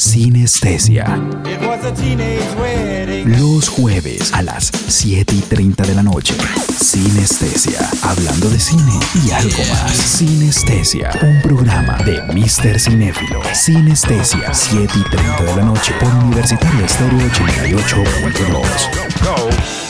Sinestesia. Los jueves a las 7 y 30 de la noche. Sinestesia. Hablando de cine y algo más. Sinestesia. Un programa de Mr. Cinéfilo. Sinestesia. 7 y 30 de la noche por Universitario Estéreo 88.2.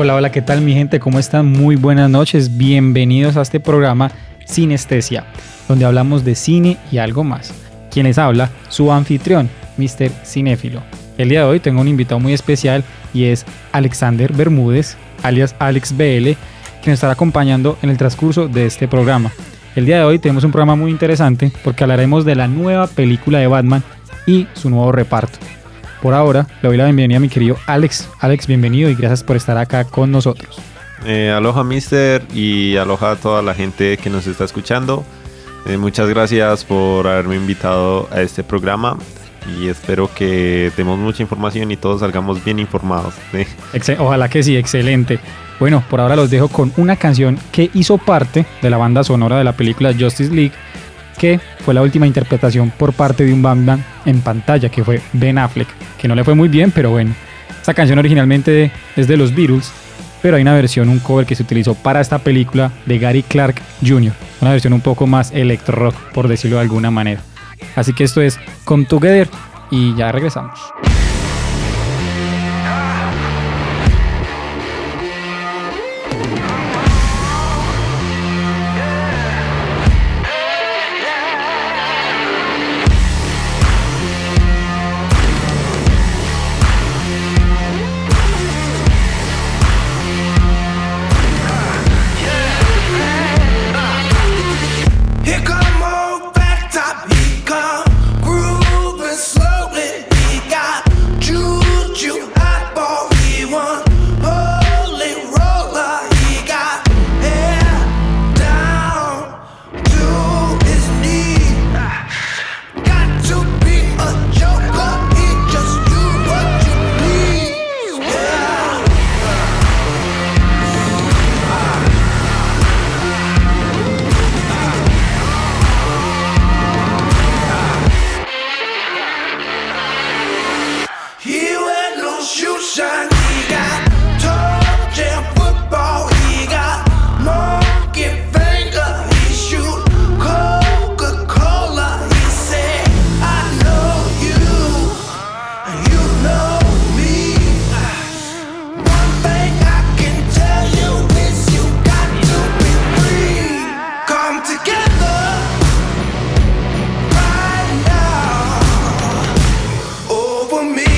Hola, hola, ¿qué tal mi gente? ¿Cómo están? Muy buenas noches. Bienvenidos a este programa Sinestesia, donde hablamos de cine y algo más. Quien les habla, su anfitrión, Mr. Cinéfilo. El día de hoy tengo un invitado muy especial y es Alexander Bermúdez, alias Alex BL, quien estará acompañando en el transcurso de este programa. El día de hoy tenemos un programa muy interesante porque hablaremos de la nueva película de Batman y su nuevo reparto. Por ahora, le doy la bienvenida a mi querido Alex. Alex, bienvenido y gracias por estar acá con nosotros. Eh, aloha, mister, y aloha a toda la gente que nos está escuchando. Eh, muchas gracias por haberme invitado a este programa y espero que demos mucha información y todos salgamos bien informados. Ojalá que sí, excelente. Bueno, por ahora los dejo con una canción que hizo parte de la banda sonora de la película Justice League que fue la última interpretación por parte de un Batman en pantalla, que fue Ben Affleck, que no le fue muy bien, pero bueno. Esta canción originalmente es de los Beatles, pero hay una versión, un cover que se utilizó para esta película de Gary Clark Jr., una versión un poco más electro rock, por decirlo de alguna manera. Así que esto es Come Together y ya regresamos. for me.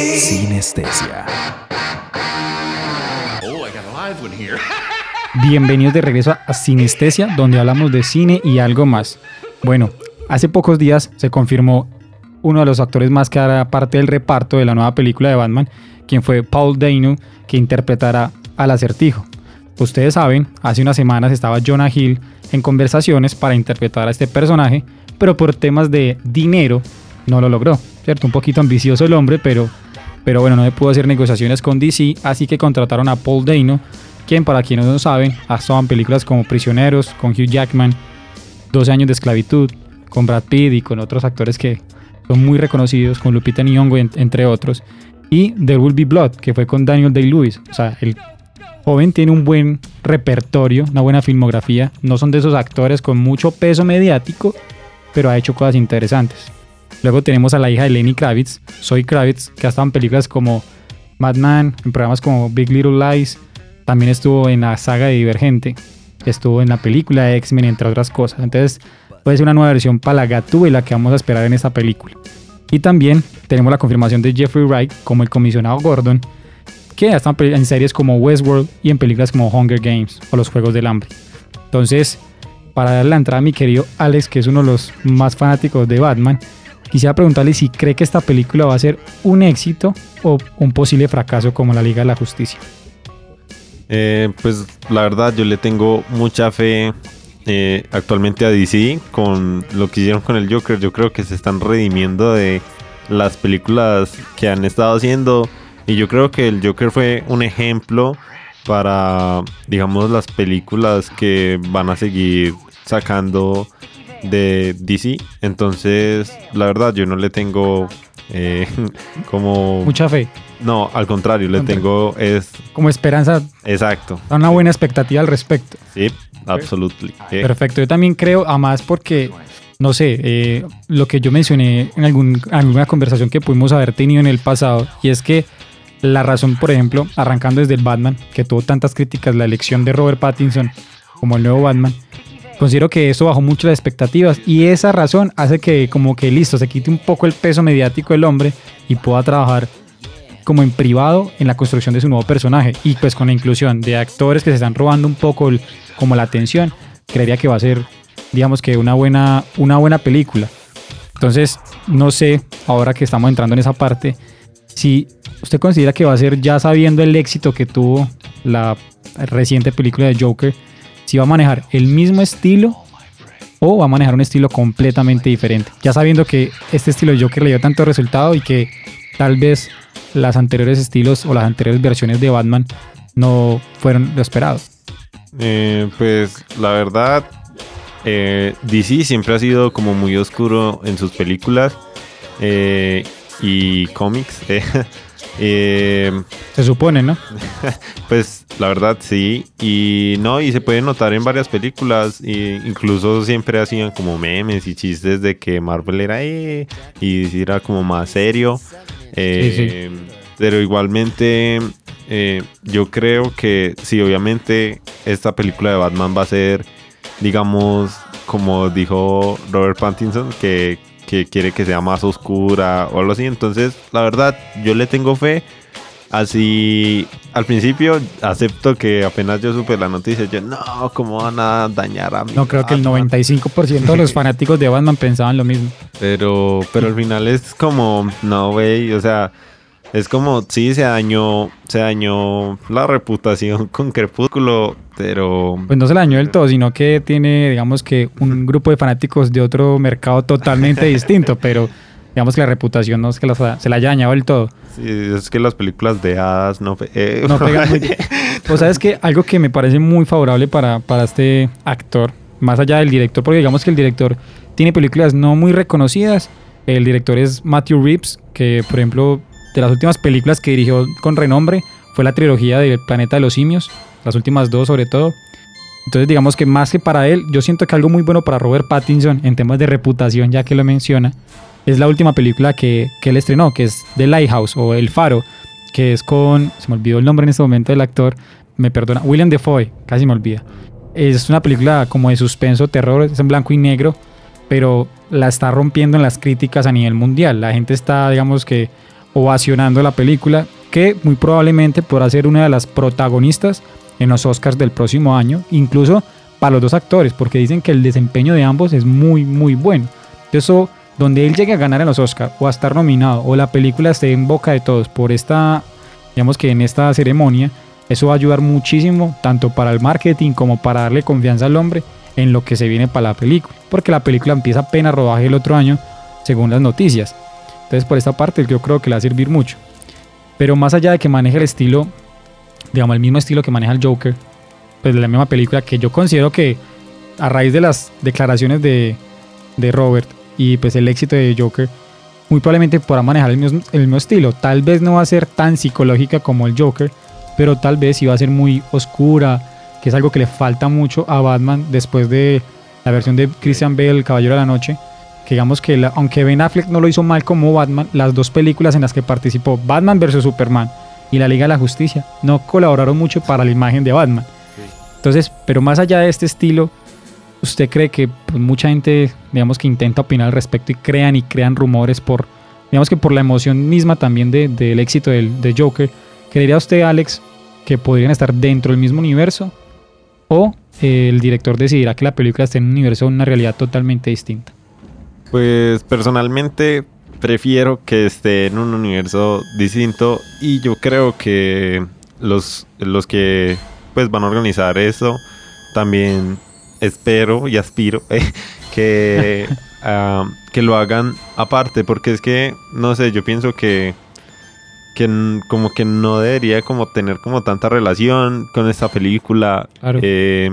Bienvenidos de regreso a Sinestesia, donde hablamos de cine y algo más. Bueno, hace pocos días se confirmó uno de los actores más que hará parte del reparto de la nueva película de Batman, quien fue Paul Dano, que interpretará al acertijo. Ustedes saben, hace unas semanas estaba Jonah Hill en conversaciones para interpretar a este personaje, pero por temas de dinero no lo logró, ¿cierto? Un poquito ambicioso el hombre, pero, pero bueno, no se pudo hacer negociaciones con DC, así que contrataron a Paul Dano, quien para quienes no saben, ha estado en películas como Prisioneros, con Hugh Jackman, 12 años de esclavitud, con Brad Pitt y con otros actores que son muy reconocidos, con Lupita Nyong'o entre otros, y There Will Be Blood, que fue con Daniel Day-Lewis, o sea, el joven tiene un buen repertorio, una buena filmografía, no son de esos actores con mucho peso mediático, pero ha hecho cosas interesantes. Luego tenemos a la hija de Lenny Kravitz, Zoe Kravitz, que ha estado en películas como Madman, en programas como Big Little Lies, también estuvo en la saga de Divergente, estuvo en la película de X-Men, entre otras cosas. Entonces, puede ser una nueva versión para la Gatúbela que vamos a esperar en esta película. Y también tenemos la confirmación de Jeffrey Wright como el comisionado Gordon, que ha estado en series como Westworld y en películas como Hunger Games o Los Juegos del Hambre. Entonces, para darle la entrada a mi querido Alex, que es uno de los más fanáticos de Batman, quisiera preguntarle si cree que esta película va a ser un éxito o un posible fracaso como la Liga de la Justicia. Eh, pues la verdad yo le tengo mucha fe eh, actualmente a DC con lo que hicieron con el Joker. Yo creo que se están redimiendo de las películas que han estado haciendo. Y yo creo que el Joker fue un ejemplo para, digamos, las películas que van a seguir sacando de DC. Entonces, la verdad, yo no le tengo eh, como... Mucha fe. No, al contrario, le tengo es... Como esperanza. Exacto. Una buena expectativa al respecto. Sí, absolutely. Perfecto, yo también creo, además porque, no sé, eh, lo que yo mencioné en algún, alguna conversación que pudimos haber tenido en el pasado, y es que la razón, por ejemplo, arrancando desde el Batman, que tuvo tantas críticas, la elección de Robert Pattinson como el nuevo Batman, considero que eso bajó mucho las expectativas y esa razón hace que como que listo, se quite un poco el peso mediático del hombre y pueda trabajar como en privado en la construcción de su nuevo personaje y pues con la inclusión de actores que se están robando un poco como la atención, creería que va a ser digamos que una buena, una buena película. Entonces, no sé, ahora que estamos entrando en esa parte, si usted considera que va a ser ya sabiendo el éxito que tuvo la reciente película de Joker, si va a manejar el mismo estilo o va a manejar un estilo completamente diferente. Ya sabiendo que este estilo de Joker le dio tanto resultado y que tal vez las anteriores estilos o las anteriores versiones de Batman no fueron lo esperado. Eh, pues la verdad, eh, DC siempre ha sido como muy oscuro en sus películas eh, y cómics. se supone, ¿no? pues la verdad sí. Y no, y se puede notar en varias películas. E incluso siempre hacían como memes y chistes de que Marvel era eh, y era como más serio. Eh, pero igualmente, eh, yo creo que sí, obviamente, esta película de Batman va a ser, digamos, como dijo Robert Pattinson, que, que quiere que sea más oscura o algo así. Entonces, la verdad, yo le tengo fe. Así, al principio acepto que apenas yo supe la noticia, yo no, ¿cómo van a dañar a mí? No, creo que el 95% de los fanáticos de Batman pensaban lo mismo. Pero, pero al final es como, no, güey, o sea, es como, sí, se dañó, se dañó la reputación con Crepúsculo, pero... Pues no se la dañó del todo, sino que tiene, digamos que, un grupo de fanáticos de otro mercado totalmente distinto, pero digamos que la reputación no es que se la haya dañado del todo. Sí, es que las películas de hadas no, eh, no pegan muy bien. Pues sabes que algo que me parece muy favorable para, para este actor, más allá del director, porque digamos que el director tiene películas no muy reconocidas. El director es Matthew Reeves, que por ejemplo, de las últimas películas que dirigió con renombre fue la trilogía del Planeta de los Simios, las últimas dos sobre todo. Entonces digamos que más que para él, yo siento que algo muy bueno para Robert Pattinson en temas de reputación, ya que lo menciona, es la última película que, que él estrenó, que es The Lighthouse o El Faro, que es con, se me olvidó el nombre en este momento del actor, me perdona, William Defoe, casi me olvida. Es una película como de suspenso, terror, es en blanco y negro, pero la está rompiendo en las críticas a nivel mundial. La gente está, digamos que, ovacionando la película, que muy probablemente podrá ser una de las protagonistas en los Oscars del próximo año, incluso para los dos actores, porque dicen que el desempeño de ambos es muy, muy bueno. Eso donde él llegue a ganar en los Oscars o a estar nominado o la película esté en boca de todos por esta, digamos que en esta ceremonia, eso va a ayudar muchísimo tanto para el marketing como para darle confianza al hombre en lo que se viene para la película, porque la película empieza apenas rodaje el otro año, según las noticias. Entonces por esta parte yo creo que le va a servir mucho. Pero más allá de que maneje el estilo, digamos el mismo estilo que maneja el Joker, pues de la misma película que yo considero que a raíz de las declaraciones de, de Robert y pues el éxito de Joker, muy probablemente podrá manejar el mismo, el mismo estilo. Tal vez no va a ser tan psicológica como el Joker, pero tal vez sí va a ser muy oscura, que es algo que le falta mucho a Batman después de la versión de Christian Bale, Caballero de la Noche. Digamos que aunque Ben Affleck no lo hizo mal como Batman, las dos películas en las que participó, Batman vs. Superman y la Liga de la Justicia, no colaboraron mucho para la imagen de Batman. Entonces, pero más allá de este estilo, ¿usted cree que pues, mucha gente, digamos que intenta opinar al respecto y crean y crean rumores por, digamos que por la emoción misma también del éxito del, de Joker? ¿Creería usted, Alex, que podrían estar dentro del mismo universo? ¿O eh, el director decidirá que la película esté en un universo, una realidad totalmente distinta? Pues personalmente prefiero que esté en un universo distinto y yo creo que los, los que pues van a organizar eso también espero y aspiro eh, que, ah, que lo hagan aparte porque es que no sé yo pienso que que como que no debería como tener como tanta relación con esta película eh,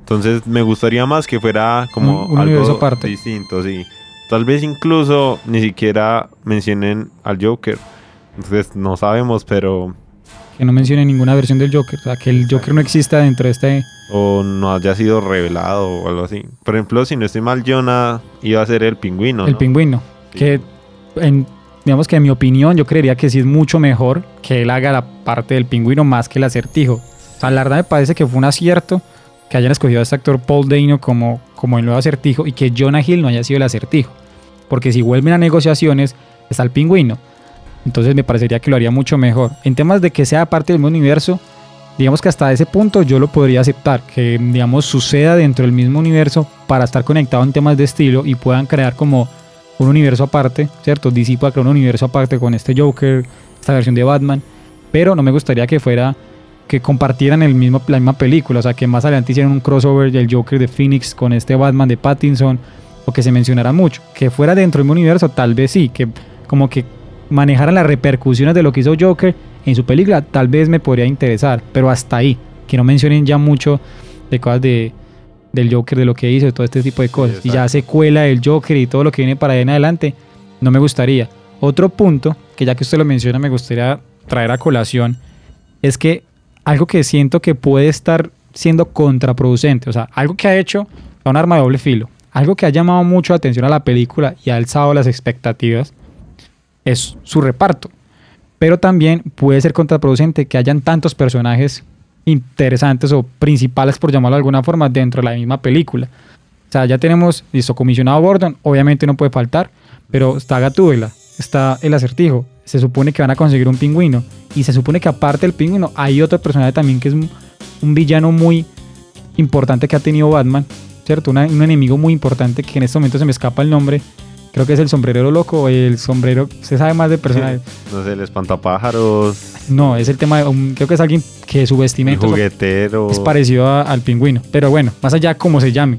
entonces me gustaría más que fuera como un, algo aparte. distinto sí Tal vez incluso ni siquiera mencionen al Joker. Entonces no sabemos, pero... Que no mencionen ninguna versión del Joker. O sea, que el Joker no exista dentro de este... O no haya sido revelado o algo así. Por ejemplo, si no estoy mal, Jonah iba a ser el pingüino. El pingüino. Que en, digamos que en mi opinión yo creería que sí es mucho mejor que él haga la parte del pingüino más que el acertijo. O sea, la verdad me parece que fue un acierto que hayan escogido a este actor Paul Dano como, como el nuevo acertijo y que Jonah Hill no haya sido el acertijo porque si vuelven a negociaciones está el pingüino. Entonces me parecería que lo haría mucho mejor. En temas de que sea parte del mismo universo, digamos que hasta ese punto yo lo podría aceptar, que digamos suceda dentro del mismo universo para estar conectado en temas de estilo y puedan crear como un universo aparte, ¿cierto? DC puede crear un universo aparte con este Joker, esta versión de Batman, pero no me gustaría que fuera que compartieran el mismo, la misma película, o sea, que más adelante hicieran un crossover del Joker de Phoenix con este Batman de Pattinson o que se mencionara mucho. Que fuera dentro del universo, tal vez sí, que como que manejaran las repercusiones de lo que hizo Joker en su película, tal vez me podría interesar, pero hasta ahí, que no mencionen ya mucho de cosas de, del Joker, de lo que hizo, de todo este tipo de cosas. y ya secuela del Joker y todo lo que viene para ahí en adelante, no me gustaría. Otro punto, que ya que usted lo menciona, me gustaría traer a colación, es que algo que siento que puede estar siendo contraproducente, o sea, algo que ha hecho a un arma de doble filo, algo que ha llamado mucho la atención a la película y ha alzado las expectativas es su reparto. Pero también puede ser contraproducente que hayan tantos personajes interesantes o principales, por llamarlo de alguna forma, dentro de la misma película. O sea, ya tenemos, listo, comisionado Gordon, obviamente no puede faltar, pero está Gatúbela, está el acertijo, se supone que van a conseguir un pingüino, y se supone que aparte del pingüino hay otro personaje también que es un villano muy importante que ha tenido Batman, ¿cierto? un enemigo muy importante que en este momento se me escapa el nombre. Creo que es el sombrerero loco, el sombrero, se sabe más de personajes. No sé, el espantapájaros. No, es el tema de, creo que es alguien que su vestimenta juguetero. es parecido al pingüino. Pero bueno, más allá como se llame.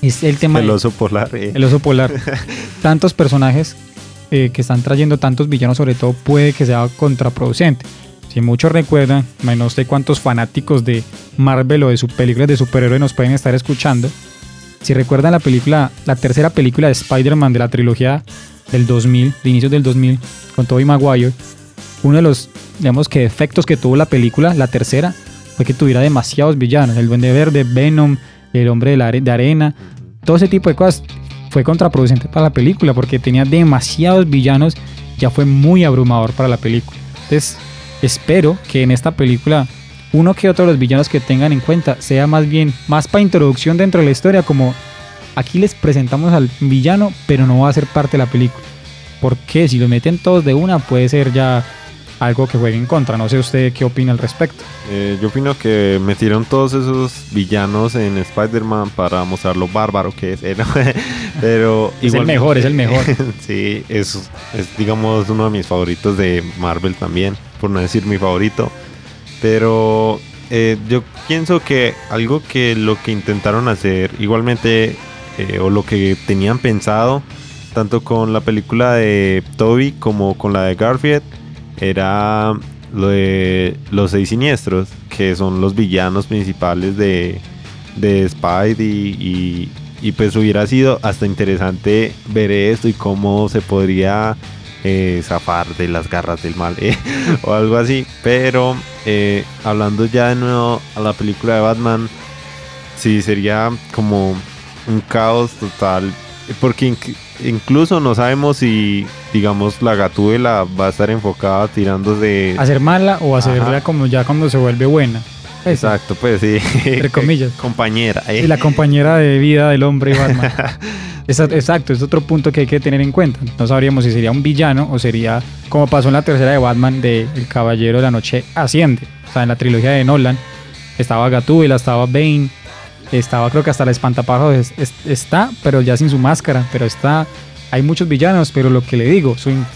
Es el tema El oso polar. Eh. El oso polar. Tantos personajes eh, que están trayendo tantos villanos sobre todo puede que sea contraproducente. Si muchos recuerdan, no sé cuántos fanáticos de Marvel o de sus películas de superhéroes nos pueden estar escuchando. Si recuerdan la película, la tercera película de Spider-Man de la trilogía del 2000, de inicios del 2000, con Tobey Maguire, uno de los, digamos que efectos que tuvo la película, la tercera, fue que tuviera demasiados villanos. El Duende Verde, Venom, el Hombre de, de Arena, todo ese tipo de cosas fue contraproducente para la película porque tenía demasiados villanos, ya fue muy abrumador para la película. Entonces, espero que en esta película uno que otro de los villanos que tengan en cuenta sea más bien más para introducción dentro de la historia, como aquí les presentamos al villano, pero no va a ser parte de la película. Porque si lo meten todos de una puede ser ya algo que juegue en contra. No sé usted qué opina al respecto. Eh, yo opino que metieron todos esos villanos en Spider-Man para mostrar lo bárbaro que es. eh, ¿no? Pero Es el mejor, es el mejor. sí, es, es digamos uno de mis favoritos de Marvel también, por no decir mi favorito. Pero eh, yo pienso que algo que lo que intentaron hacer igualmente eh, o lo que tenían pensado tanto con la película de Toby como con la de Garfield era lo de los seis siniestros que son los villanos principales de, de Spidey y, y pues hubiera sido hasta interesante ver esto y cómo se podría eh, zafar de las garras del mal eh, o algo así. Pero eh, hablando ya de nuevo a la película de Batman, sí sería como un caos total. Porque inc- incluso no sabemos si, digamos, la gatúbela va a estar enfocada tirándose. Hacer mala o hacerla como ya cuando se vuelve buena. Exacto, pues sí. Entre comillas. Compañera. eh. Y la compañera de vida del hombre Batman. Esa- Exacto, es otro punto que hay que tener en cuenta. No sabríamos si sería un villano o sería como pasó en la tercera de Batman de El Caballero de la Noche Asciende. O sea, en la trilogía de Nolan estaba Gatúbela, estaba Bane, estaba creo que hasta la Espantapájaros es- es- está, pero ya sin su máscara. Pero está, hay muchos villanos, pero lo que le digo, su in-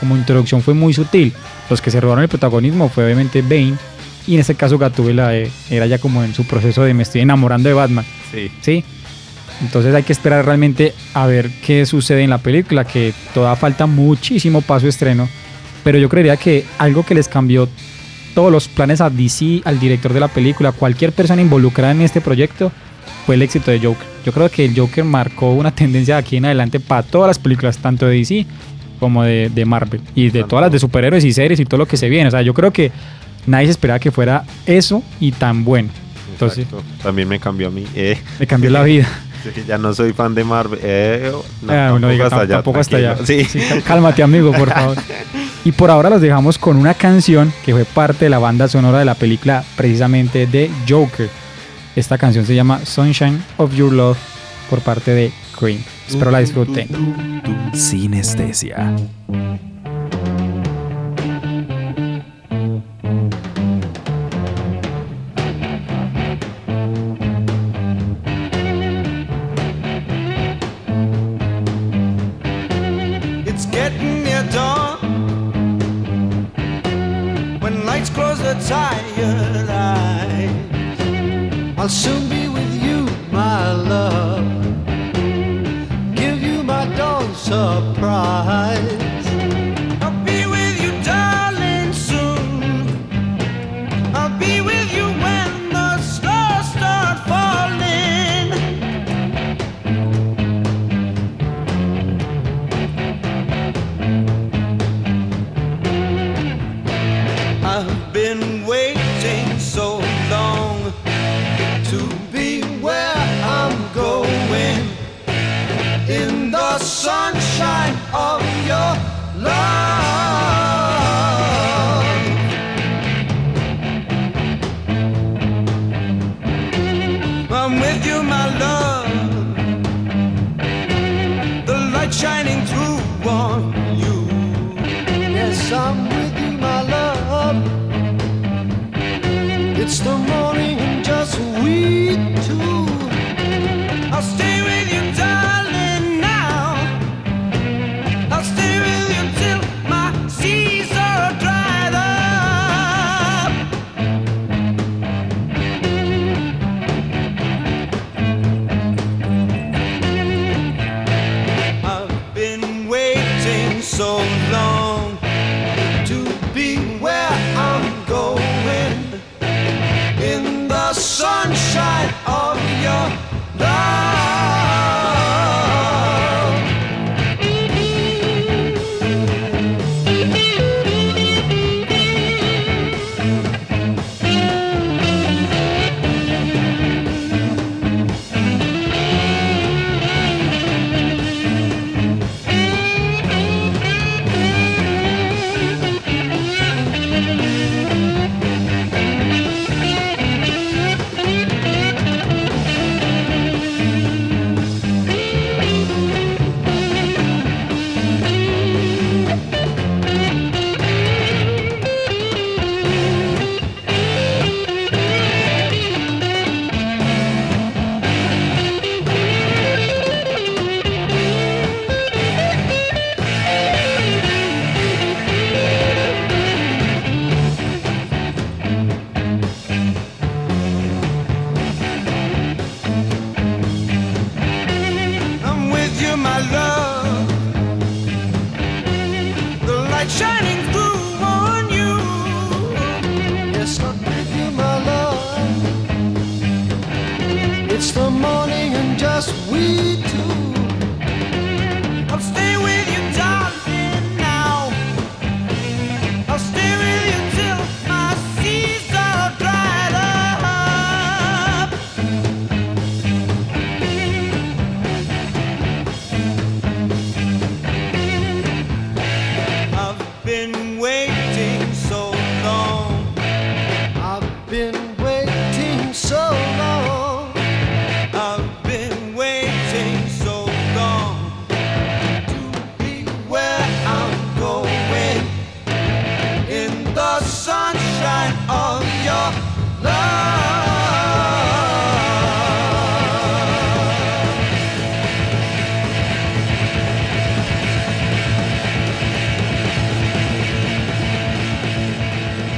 como introducción fue muy sutil. Los que se robaron el protagonismo fue obviamente Bane y en este caso Gatúbela eh, era ya como en su proceso de me estoy enamorando de Batman. Sí. ¿sí? Entonces hay que esperar realmente a ver qué sucede en la película, que todavía falta muchísimo paso estreno, pero yo creería que algo que les cambió todos los planes a DC, al director de la película, cualquier persona involucrada en este proyecto, fue el éxito de Joker. Yo creo que el Joker marcó una tendencia de aquí en adelante para todas las películas, tanto de DC como de, de Marvel, y de todas las de superhéroes y series y todo lo que se viene. O sea, yo creo que nadie se esperaba que fuera eso y tan bueno. Entonces, Exacto. También me cambió a mí. eh. me cambió la vida. Sí, Ya no soy fan de Marvel. eh, no, bueno, tampoco diga, hasta allá, tampoco hasta allá. Sí. Sí, cálmate, amigo, por favor. Y por ahora los dejamos con una canción que fue parte de la banda sonora de la película precisamente de Joker. Esta canción se llama Sunshine of Your Love por parte de Cream. Espero la disfruten. Sinestesia.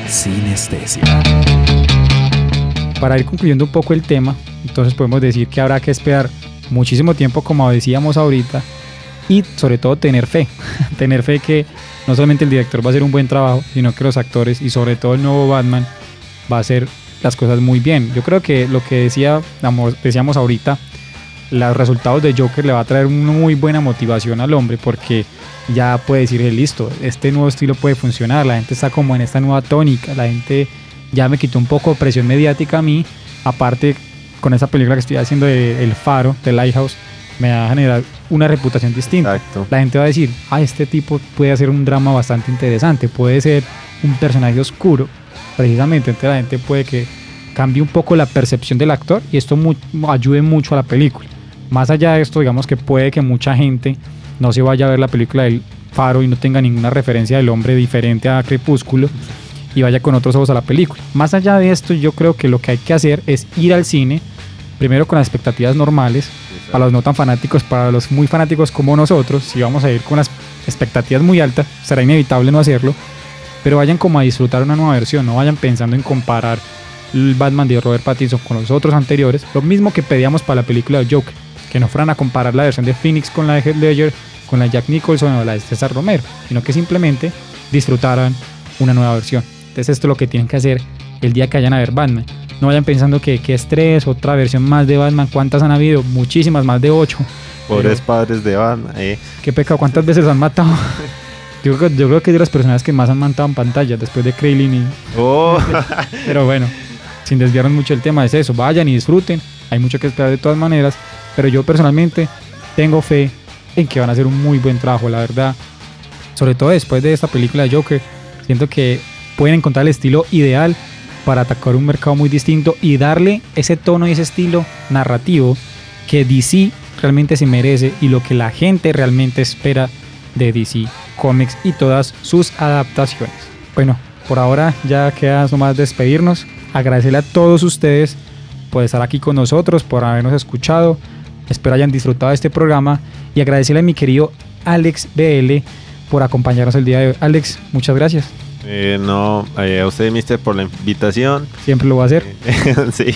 Sinestesia. Para ir concluyendo un poco el tema, entonces podemos decir que habrá que esperar muchísimo tiempo, como decíamos ahorita, y sobre todo tener fe. tener fe que no solamente el director va a hacer un buen trabajo, sino que los actores y sobre todo el nuevo Batman va a hacer las cosas muy bien. Yo creo que lo que decía, decíamos ahorita, los resultados de Joker le va a traer una muy buena motivación al hombre porque ya puede decirle listo, este nuevo estilo puede funcionar, la gente está como en esta nueva tónica, la gente ya me quitó un poco de presión mediática a mí, aparte con esa película que estoy haciendo de El Faro, de Lighthouse, me va a generar una reputación distinta. Exacto. La gente va a decir, ah, este tipo puede hacer un drama bastante interesante, puede ser un personaje oscuro, precisamente, entonces la gente puede que cambie un poco la percepción del actor y esto mu- ayude mucho a la película. Más allá de esto, digamos que puede que mucha gente no se vaya a ver la película del Faro y no tenga ninguna referencia del hombre diferente a Crepúsculo y vaya con otros ojos a la película. Más allá de esto, yo creo que lo que hay que hacer es ir al cine, primero con las expectativas normales, para los no tan fanáticos, para los muy fanáticos como nosotros, si vamos a ir con las expectativas muy altas, será inevitable no hacerlo, pero vayan como a disfrutar una nueva versión, no vayan pensando en comparar el Batman de Robert Pattinson con los otros anteriores, lo mismo que pedíamos para la película de Joker, que no fueran a comparar la versión de Phoenix con la de Heath Ledger, con la de Jack Nicholson o la de César Romero, sino que simplemente disfrutaran una nueva versión. Entonces esto es lo que tienen que hacer el día que vayan a ver Batman. No vayan pensando que, que estrés, otra versión más de Batman. ¿Cuántas han habido? Muchísimas, más de ocho. Pobres padres de Batman. eh. Qué pecado, ¿cuántas veces los han matado? Yo creo, que- yo creo que es de las personas que más han matado en pantalla después de Kraylin y... Oh, Pero bueno, sin desviarnos mucho el tema, es eso. Vayan y disfruten. Hay mucho que esperar de todas maneras. Pero yo personalmente tengo fe en que van a hacer un muy buen trabajo, la verdad. Sobre todo después de esta película de Joker. Siento que pueden encontrar el estilo ideal para atacar un mercado muy distinto y darle ese tono y ese estilo narrativo que DC realmente se merece y lo que la gente realmente espera de DC Comics y todas sus adaptaciones. Bueno, por ahora ya queda nomás despedirnos. Agradecerle a todos ustedes por estar aquí con nosotros, por habernos escuchado. Espero hayan disfrutado de este programa y agradecerle a mi querido Alex BL por acompañarnos el día de hoy. Alex, muchas gracias. eh, no, eh, a usted, mister, por la invitación. Siempre lo voy a hacer. sí.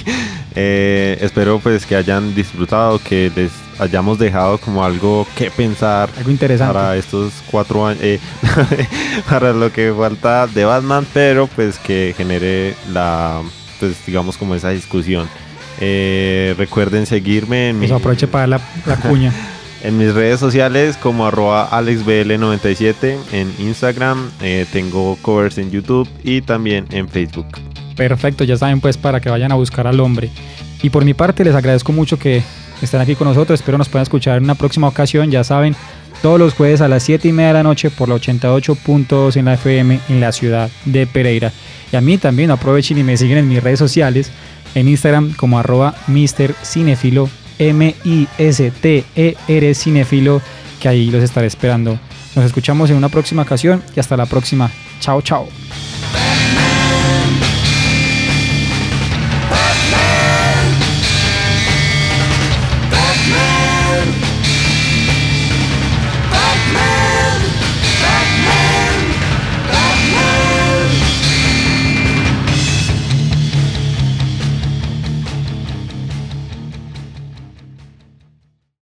Eh, espero pues que hayan disfrutado, que les hayamos dejado como algo que pensar Algo interesante. para estos cuatro años, eh, para lo que falta de Batman, pero pues que genere la, pues digamos como esa discusión. Eh, recuerden seguirme en, mi- Eso aproveche para la cuña. en mis redes sociales como arroba alexbl97 en Instagram, eh, tengo covers en YouTube y también en Facebook. Perfecto, ya saben pues para que vayan a buscar al hombre. Y por mi parte les agradezco mucho que estén aquí con nosotros. Espero nos puedan escuchar en una próxima ocasión. Ya saben, todos los jueves a las 7 y media de la noche por la 88.2 en la FM en la ciudad de Pereira. Y a mí también aprovechen y me siguen en mis redes sociales. En Instagram como arroba. Cinefilo, M-I-S-T-E-R Cinefilo, que ahí los estaré esperando. Nos escuchamos en una próxima ocasión y hasta la próxima. Chao, chao.